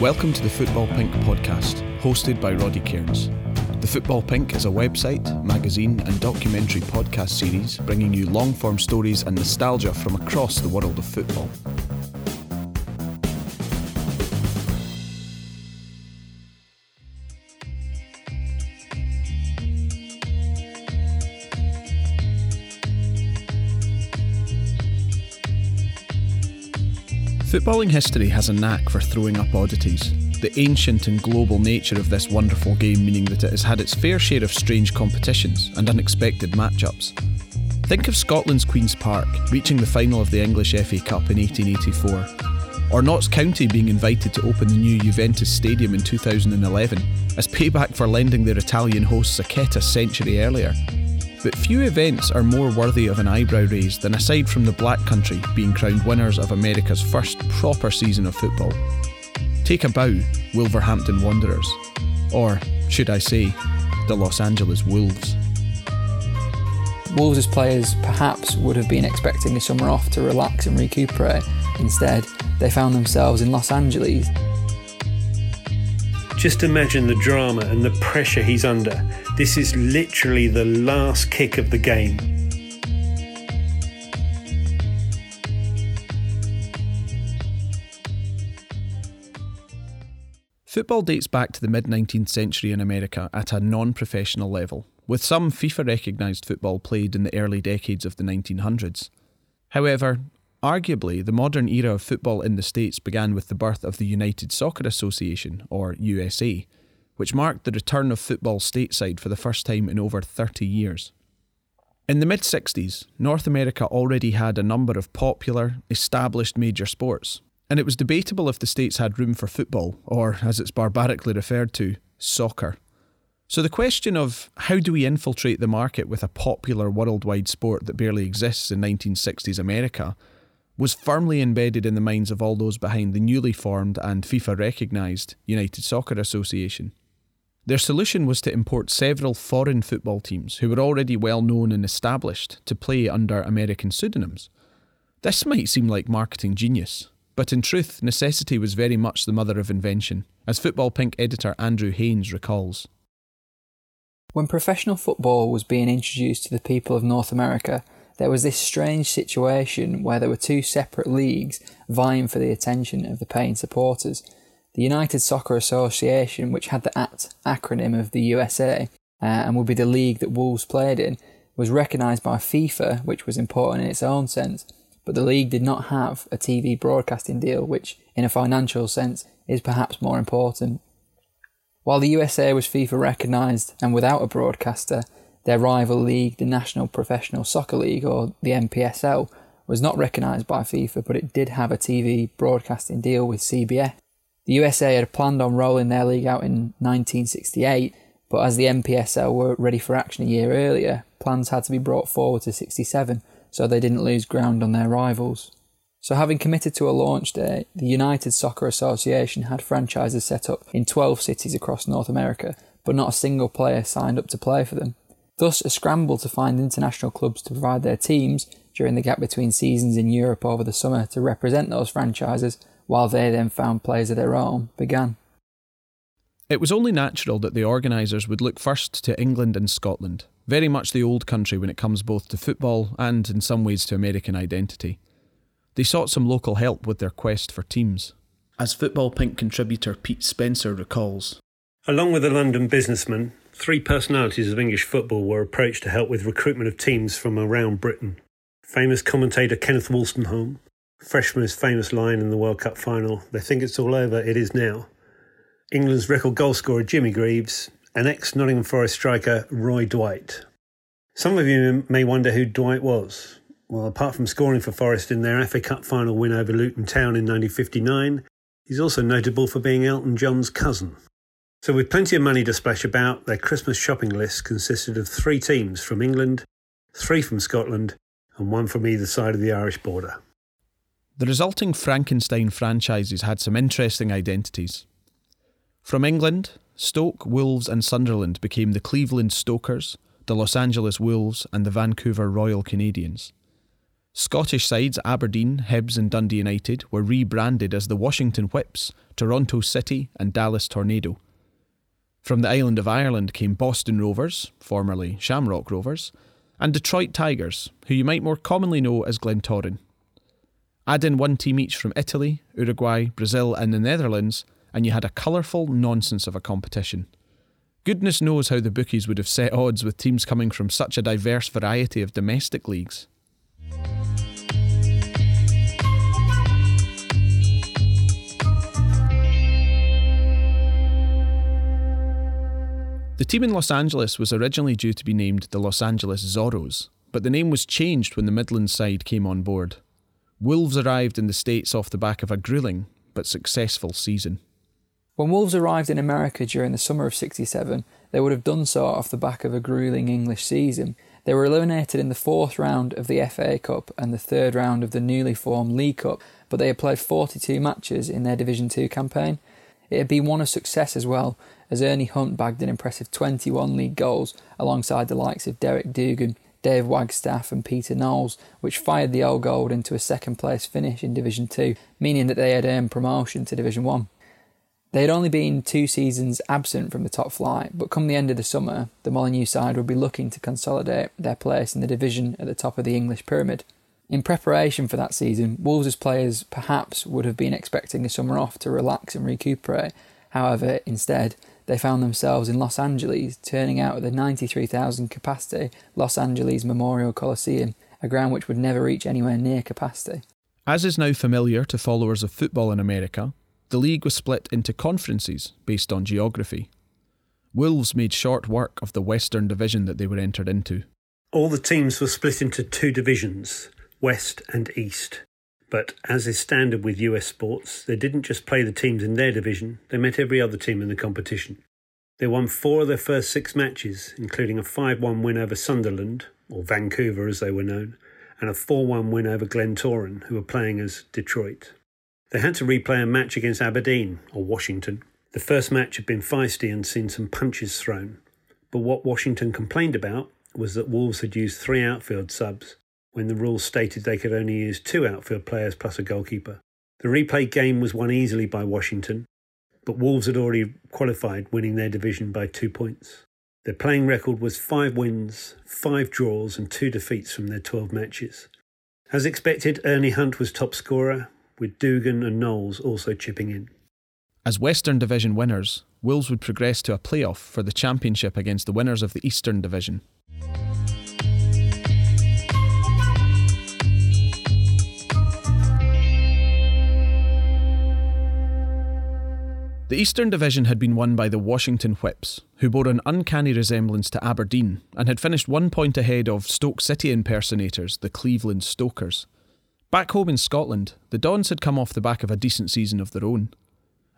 Welcome to the Football Pink podcast, hosted by Roddy Cairns. The Football Pink is a website, magazine, and documentary podcast series bringing you long form stories and nostalgia from across the world of football. Footballing history has a knack for throwing up oddities. The ancient and global nature of this wonderful game meaning that it has had its fair share of strange competitions and unexpected matchups. Think of Scotland's Queen's Park reaching the final of the English FA Cup in 1884, or Notts County being invited to open the new Juventus Stadium in 2011 as payback for lending their Italian hosts a kit a century earlier. But few events are more worthy of an eyebrow raise than aside from the Black Country being crowned winners of America's first proper season of football. Take a bow, Wolverhampton Wanderers. Or, should I say, the Los Angeles Wolves. Wolves' players perhaps would have been expecting a summer off to relax and recuperate. Instead, they found themselves in Los Angeles. Just imagine the drama and the pressure he's under this is literally the last kick of the game. Football dates back to the mid 19th century in America at a non professional level, with some FIFA recognised football played in the early decades of the 1900s. However, arguably, the modern era of football in the States began with the birth of the United Soccer Association, or USA, which marked the return of football stateside for the first time in over 30 years. In the mid 60s, North America already had a number of popular, established major sports, and it was debatable if the States had room for football, or, as it's barbarically referred to, soccer. So the question of how do we infiltrate the market with a popular worldwide sport that barely exists in 1960s America was firmly embedded in the minds of all those behind the newly formed and FIFA recognised United Soccer Association. Their solution was to import several foreign football teams who were already well known and established to play under American pseudonyms. This might seem like marketing genius, but in truth, necessity was very much the mother of invention, as Football Pink editor Andrew Haines recalls. When professional football was being introduced to the people of North America, there was this strange situation where there were two separate leagues vying for the attention of the paying supporters the United Soccer Association, which had the ACT acronym of the USA uh, and would be the league that Wolves played in, was recognised by FIFA, which was important in its own sense, but the league did not have a TV broadcasting deal, which, in a financial sense, is perhaps more important. While the USA was FIFA recognised and without a broadcaster, their rival league, the National Professional Soccer League, or the NPSL, was not recognised by FIFA, but it did have a TV broadcasting deal with CBS. The USA had planned on rolling their league out in 1968, but as the NPSL were ready for action a year earlier, plans had to be brought forward to 67 so they didn't lose ground on their rivals. So, having committed to a launch date, the United Soccer Association had franchises set up in 12 cities across North America, but not a single player signed up to play for them. Thus, a scramble to find international clubs to provide their teams during the gap between seasons in Europe over the summer to represent those franchises while they then found players of their own, began. It was only natural that the organisers would look first to England and Scotland, very much the old country when it comes both to football and, in some ways, to American identity. They sought some local help with their quest for teams. As Football Pink contributor Pete Spencer recalls, Along with a London businessman, three personalities of English football were approached to help with recruitment of teams from around Britain. Famous commentator Kenneth Wolstenholme, Freshman's famous line in the World Cup final they think it's all over, it is now. England's record goalscorer Jimmy Greaves, and ex Nottingham Forest striker Roy Dwight. Some of you may wonder who Dwight was. Well, apart from scoring for Forest in their FA Cup final win over Luton Town in 1959, he's also notable for being Elton John's cousin. So, with plenty of money to splash about, their Christmas shopping list consisted of three teams from England, three from Scotland, and one from either side of the Irish border. The resulting Frankenstein franchises had some interesting identities. From England, Stoke, Wolves, and Sunderland became the Cleveland Stokers, the Los Angeles Wolves, and the Vancouver Royal Canadians. Scottish sides Aberdeen, Hibs, and Dundee United were rebranded as the Washington Whips, Toronto City, and Dallas Tornado. From the island of Ireland came Boston Rovers, formerly Shamrock Rovers, and Detroit Tigers, who you might more commonly know as Glentoran. Add in one team each from Italy, Uruguay, Brazil, and the Netherlands, and you had a colourful nonsense of a competition. Goodness knows how the bookies would have set odds with teams coming from such a diverse variety of domestic leagues. The team in Los Angeles was originally due to be named the Los Angeles Zorros, but the name was changed when the Midlands side came on board. Wolves arrived in the States off the back of a grueling but successful season. When Wolves arrived in America during the summer of 67, they would have done so off the back of a grueling English season. They were eliminated in the fourth round of the FA Cup and the third round of the newly formed League Cup, but they had played 42 matches in their Division 2 campaign. It had been one of success as well, as Ernie Hunt bagged an impressive 21 league goals alongside the likes of Derek Dougan, Dave Wagstaff, and Peter Knowles, which fired the Old Gold into a second place finish in Division 2, meaning that they had earned promotion to Division 1. They had only been two seasons absent from the top flight, but come the end of the summer, the Molineux side would be looking to consolidate their place in the division at the top of the English pyramid. In preparation for that season, Wolves' players perhaps would have been expecting a summer off to relax and recuperate. However, instead, they found themselves in Los Angeles, turning out at the 93,000 capacity Los Angeles Memorial Coliseum, a ground which would never reach anywhere near capacity. As is now familiar to followers of football in America, the league was split into conferences based on geography. Wolves made short work of the Western Division that they were entered into. All the teams were split into two divisions West and East. But as is standard with US sports, they didn't just play the teams in their division, they met every other team in the competition. They won four of their first six matches, including a 5 1 win over Sunderland, or Vancouver as they were known, and a 4 1 win over Glentoran, who were playing as Detroit. They had to replay a match against Aberdeen, or Washington. The first match had been feisty and seen some punches thrown, but what Washington complained about was that Wolves had used three outfield subs when the rules stated they could only use two outfield players plus a goalkeeper. The replay game was won easily by Washington, but Wolves had already qualified, winning their division by two points. Their playing record was five wins, five draws, and two defeats from their 12 matches. As expected, Ernie Hunt was top scorer, with Dougan and Knowles also chipping in. As Western Division winners, Wolves would progress to a playoff for the championship against the winners of the Eastern Division. The Eastern Division had been won by the Washington Whips, who bore an uncanny resemblance to Aberdeen and had finished one point ahead of Stoke City impersonators, the Cleveland Stokers. Back home in Scotland, the Dons had come off the back of a decent season of their own.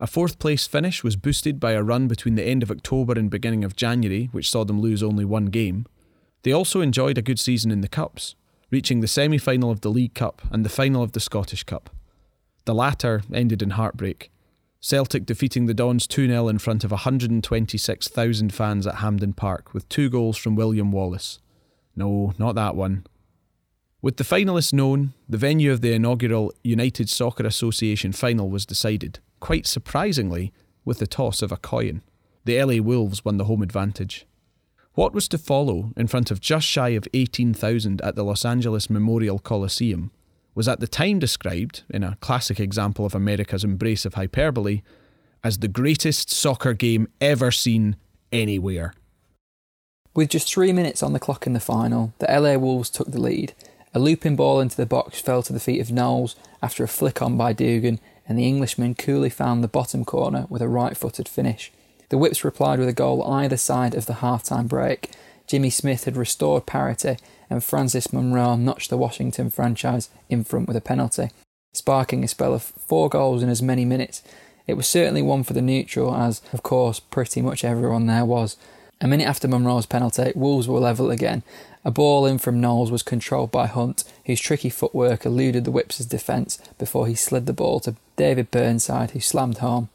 A fourth place finish was boosted by a run between the end of October and beginning of January, which saw them lose only one game. They also enjoyed a good season in the Cups, reaching the semi final of the League Cup and the final of the Scottish Cup. The latter ended in heartbreak Celtic defeating the Dons 2 0 in front of 126,000 fans at Hampden Park with two goals from William Wallace. No, not that one. With the finalists known, the venue of the inaugural United Soccer Association final was decided, quite surprisingly, with the toss of a coin. The LA Wolves won the home advantage. What was to follow in front of just shy of 18,000 at the Los Angeles Memorial Coliseum was at the time described, in a classic example of America's embrace of hyperbole, as the greatest soccer game ever seen anywhere. With just three minutes on the clock in the final, the LA Wolves took the lead. A looping ball into the box fell to the feet of Knowles after a flick on by Dougan, and the Englishman coolly found the bottom corner with a right footed finish. The Whips replied with a goal either side of the half time break. Jimmy Smith had restored parity and Francis Munro notched the Washington franchise in front with a penalty, sparking a spell of four goals in as many minutes. It was certainly one for the neutral, as, of course, pretty much everyone there was. A minute after Munro's penalty, Wolves were level again. A ball in from Knowles was controlled by Hunt, whose tricky footwork eluded the Whips' defence before he slid the ball to David Burnside, who slammed home.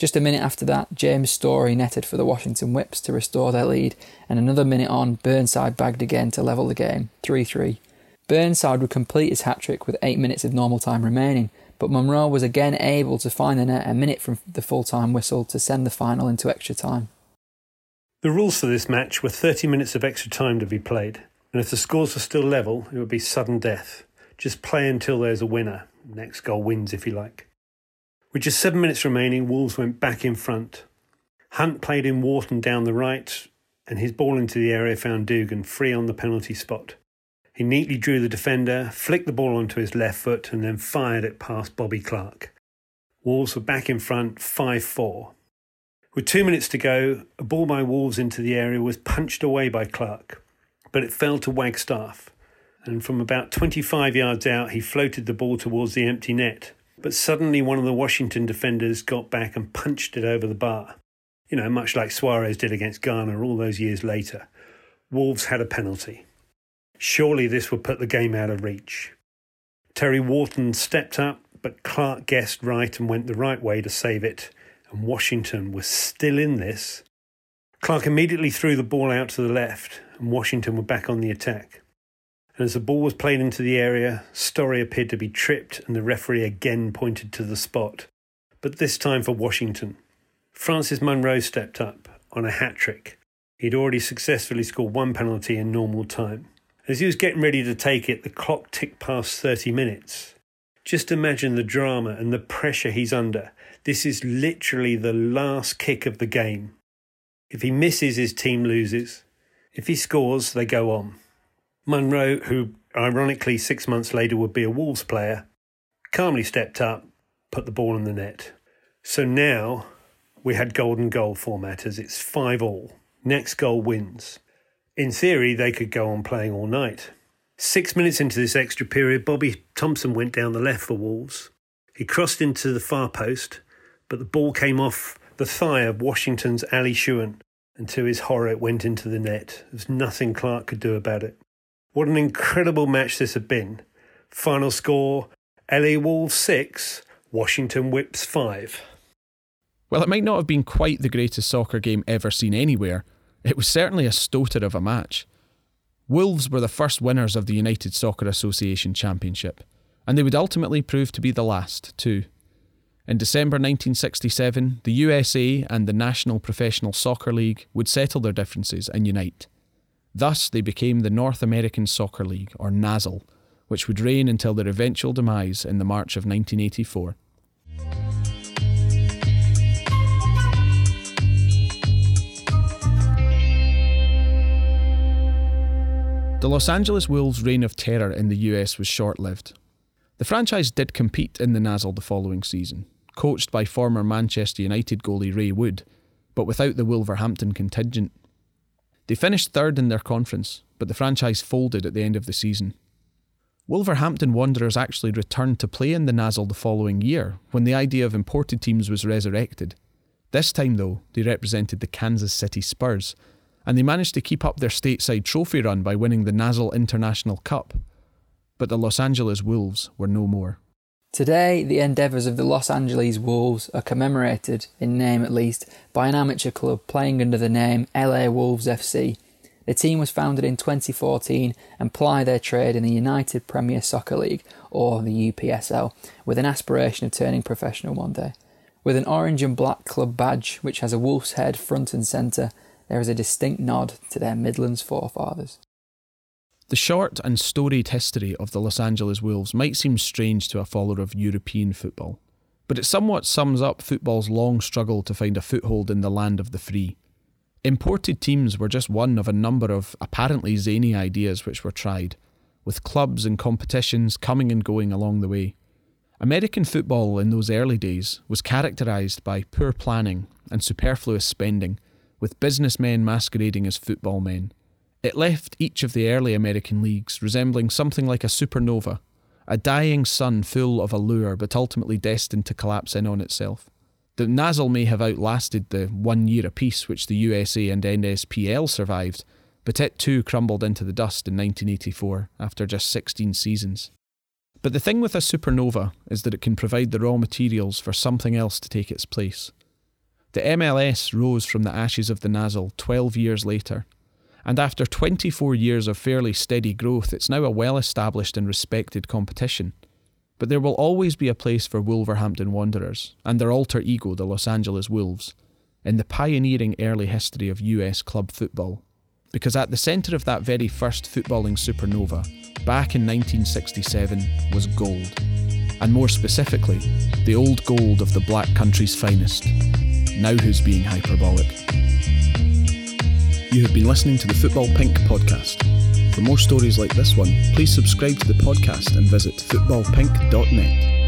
Just a minute after that, James Storrie netted for the Washington Whips to restore their lead, and another minute on, Burnside bagged again to level the game, 3 3. Burnside would complete his hat trick with eight minutes of normal time remaining, but Munro was again able to find the net a minute from the full time whistle to send the final into extra time. The rules for this match were 30 minutes of extra time to be played, and if the scores were still level, it would be sudden death. Just play until there's a winner. Next goal wins, if you like. With just seven minutes remaining, Wolves went back in front. Hunt played in Wharton down the right, and his ball into the area found Dougan free on the penalty spot. He neatly drew the defender, flicked the ball onto his left foot, and then fired it past Bobby Clark. Wolves were back in front 5 4. With two minutes to go, a ball by Wolves into the area was punched away by Clark, but it fell to Wagstaff, and from about 25 yards out, he floated the ball towards the empty net. But suddenly, one of the Washington defenders got back and punched it over the bar. You know, much like Suarez did against Ghana all those years later. Wolves had a penalty. Surely this would put the game out of reach. Terry Wharton stepped up, but Clark guessed right and went the right way to save it, and Washington was still in this. Clark immediately threw the ball out to the left, and Washington were back on the attack. And as the ball was played into the area, Storrie appeared to be tripped, and the referee again pointed to the spot, but this time for Washington. Francis Munro stepped up on a hat trick. He'd already successfully scored one penalty in normal time. As he was getting ready to take it, the clock ticked past 30 minutes. Just imagine the drama and the pressure he's under. This is literally the last kick of the game. If he misses, his team loses. If he scores, they go on. Munro, who ironically six months later would be a Wolves player, calmly stepped up, put the ball in the net. So now we had golden goal format as it's five all. Next goal wins. In theory, they could go on playing all night. Six minutes into this extra period, Bobby Thompson went down the left for Wolves. He crossed into the far post, but the ball came off the thigh of Washington's Ali Shewan, and to his horror, it went into the net. There's nothing Clark could do about it. What an incredible match this had been. Final score LA Wolves 6, Washington Whips 5. Well, it might not have been quite the greatest soccer game ever seen anywhere, it was certainly a stoater of a match. Wolves were the first winners of the United Soccer Association Championship, and they would ultimately prove to be the last, too. In December 1967, the USA and the National Professional Soccer League would settle their differences and unite. Thus, they became the North American Soccer League, or NASL, which would reign until their eventual demise in the March of 1984. The Los Angeles Wolves' reign of terror in the US was short lived. The franchise did compete in the NASL the following season, coached by former Manchester United goalie Ray Wood, but without the Wolverhampton contingent. They finished third in their conference, but the franchise folded at the end of the season. Wolverhampton Wanderers actually returned to play in the NASL the following year when the idea of imported teams was resurrected. This time, though, they represented the Kansas City Spurs and they managed to keep up their stateside trophy run by winning the NASL International Cup. But the Los Angeles Wolves were no more. Today, the endeavours of the Los Angeles Wolves are commemorated, in name at least, by an amateur club playing under the name LA Wolves FC. The team was founded in 2014 and ply their trade in the United Premier Soccer League, or the UPSL, with an aspiration of turning professional one day. With an orange and black club badge which has a wolf's head front and centre, there is a distinct nod to their Midlands forefathers. The short and storied history of the Los Angeles Wolves might seem strange to a follower of European football, but it somewhat sums up football's long struggle to find a foothold in the land of the free. Imported teams were just one of a number of apparently zany ideas which were tried, with clubs and competitions coming and going along the way. American football in those early days was characterised by poor planning and superfluous spending with businessmen masquerading as football men. It left each of the early American leagues resembling something like a supernova, a dying sun full of allure but ultimately destined to collapse in on itself. The NASL may have outlasted the one year apiece which the USA and NSPL survived, but it too crumbled into the dust in 1984 after just 16 seasons. But the thing with a supernova is that it can provide the raw materials for something else to take its place. The MLS rose from the ashes of the NASL 12 years later, And after 24 years of fairly steady growth, it's now a well established and respected competition. But there will always be a place for Wolverhampton Wanderers and their alter ego, the Los Angeles Wolves, in the pioneering early history of US club football. Because at the centre of that very first footballing supernova, back in 1967, was gold. And more specifically, the old gold of the black country's finest. Now who's being hyperbolic? You have been listening to the Football Pink podcast. For more stories like this one, please subscribe to the podcast and visit footballpink.net.